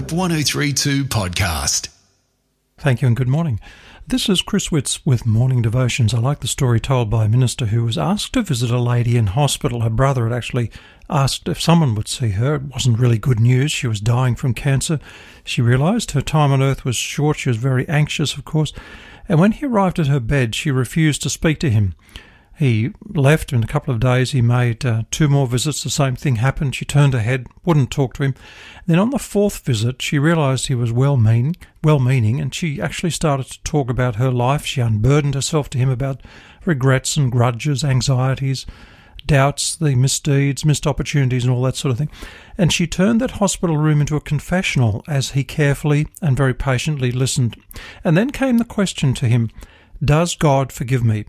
Hope 1032 podcast. Thank you and good morning. This is Chris Witts with Morning Devotions. I like the story told by a minister who was asked to visit a lady in hospital. Her brother had actually asked if someone would see her. It wasn't really good news. She was dying from cancer. She realized her time on earth was short. She was very anxious, of course. And when he arrived at her bed, she refused to speak to him. He left in a couple of days. He made uh, two more visits. The same thing happened. She turned her head, wouldn't talk to him. Then on the fourth visit, she realized he was well meaning, well meaning, and she actually started to talk about her life. She unburdened herself to him about regrets and grudges, anxieties, doubts, the misdeeds, missed opportunities, and all that sort of thing. And she turned that hospital room into a confessional as he carefully and very patiently listened. And then came the question to him Does God forgive me?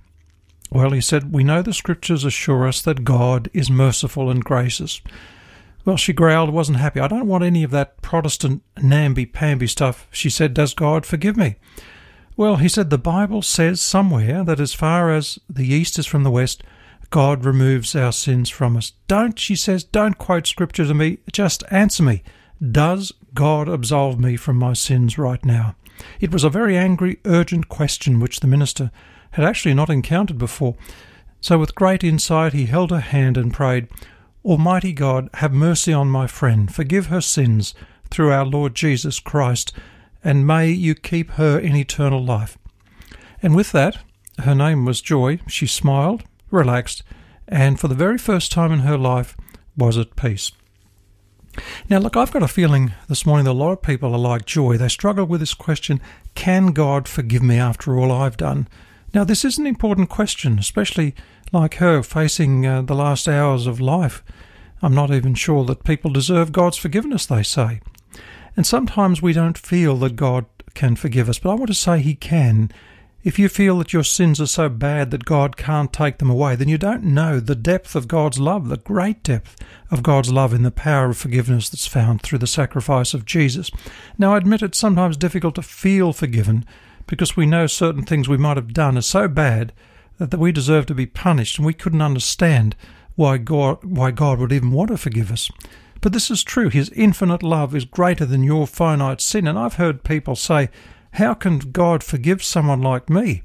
Well, he said, We know the scriptures assure us that God is merciful and gracious. Well, she growled, wasn't happy. I don't want any of that Protestant namby-pamby stuff. She said, Does God forgive me? Well, he said, the Bible says somewhere that as far as the east is from the west, God removes our sins from us. Don't, she says, don't quote scripture to me. Just answer me. Does God absolve me from my sins right now? It was a very angry, urgent question which the minister had actually not encountered before. So, with great insight, he held her hand and prayed, Almighty God, have mercy on my friend, forgive her sins through our Lord Jesus Christ, and may you keep her in eternal life. And with that, her name was Joy. She smiled, relaxed, and for the very first time in her life was at peace. Now, look, I've got a feeling this morning that a lot of people are like Joy. They struggle with this question Can God forgive me after all I've done? Now, this is an important question, especially like her facing uh, the last hours of life. I'm not even sure that people deserve God's forgiveness, they say. And sometimes we don't feel that God can forgive us, but I want to say He can. If you feel that your sins are so bad that God can't take them away, then you don't know the depth of God's love, the great depth of God's love in the power of forgiveness that's found through the sacrifice of Jesus. Now, I admit it's sometimes difficult to feel forgiven because we know certain things we might have done are so bad that, we deserve to be punished, and we couldn't understand why God, why God would even want to forgive us. But this is true. His infinite love is greater than your finite sin. And I've heard people say, How can God forgive someone like me?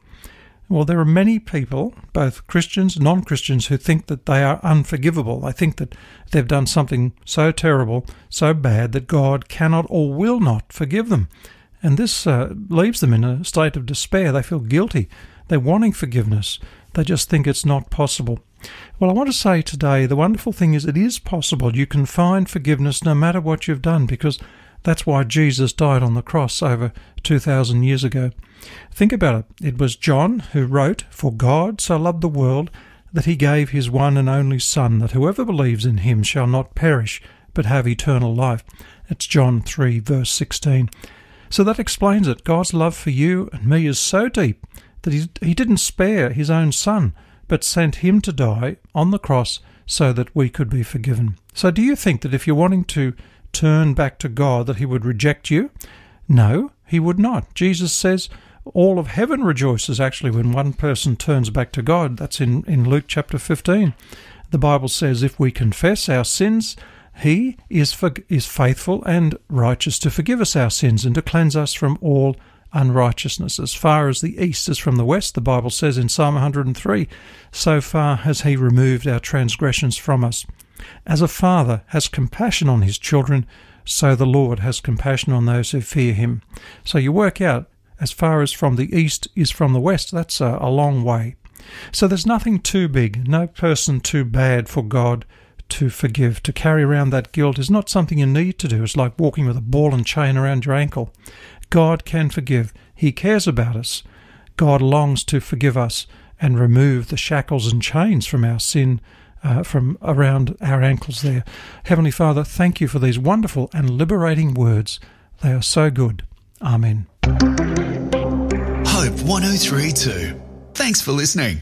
Well, there are many people, both Christians and non Christians, who think that they are unforgivable. They think that they've done something so terrible, so bad, that God cannot or will not forgive them. And this uh, leaves them in a state of despair. They feel guilty. They're wanting forgiveness. They just think it's not possible. Well, I want to say today the wonderful thing is it is possible. You can find forgiveness no matter what you've done because that's why Jesus died on the cross over 2,000 years ago. Think about it. It was John who wrote, For God so loved the world that he gave his one and only Son, that whoever believes in him shall not perish, but have eternal life. It's John 3, verse 16. So that explains it. God's love for you and me is so deep that he, he didn't spare his own son, but sent him to die on the cross so that we could be forgiven. So do you think that if you're wanting to turn back to God that he would reject you? No, he would not. Jesus says all of heaven rejoices actually when one person turns back to God. That's in, in Luke chapter 15. The Bible says if we confess our sins, he is, for, is faithful and righteous to forgive us our sins and to cleanse us from all unrighteousness. As far as the east is from the west, the Bible says in Psalm 103, so far has he removed our transgressions from us. As a father has compassion on his children, so the Lord has compassion on those who fear him. So you work out, as far as from the east is from the west, that's a, a long way. So there's nothing too big, no person too bad for God to forgive. To carry around that guilt is not something you need to do. It's like walking with a ball and chain around your ankle. God can forgive. He cares about us. God longs to forgive us and remove the shackles and chains from our sin uh, from around our ankles there. Heavenly Father, thank you for these wonderful and liberating words. They are so good. Amen. Hope 1032. Thanks for listening.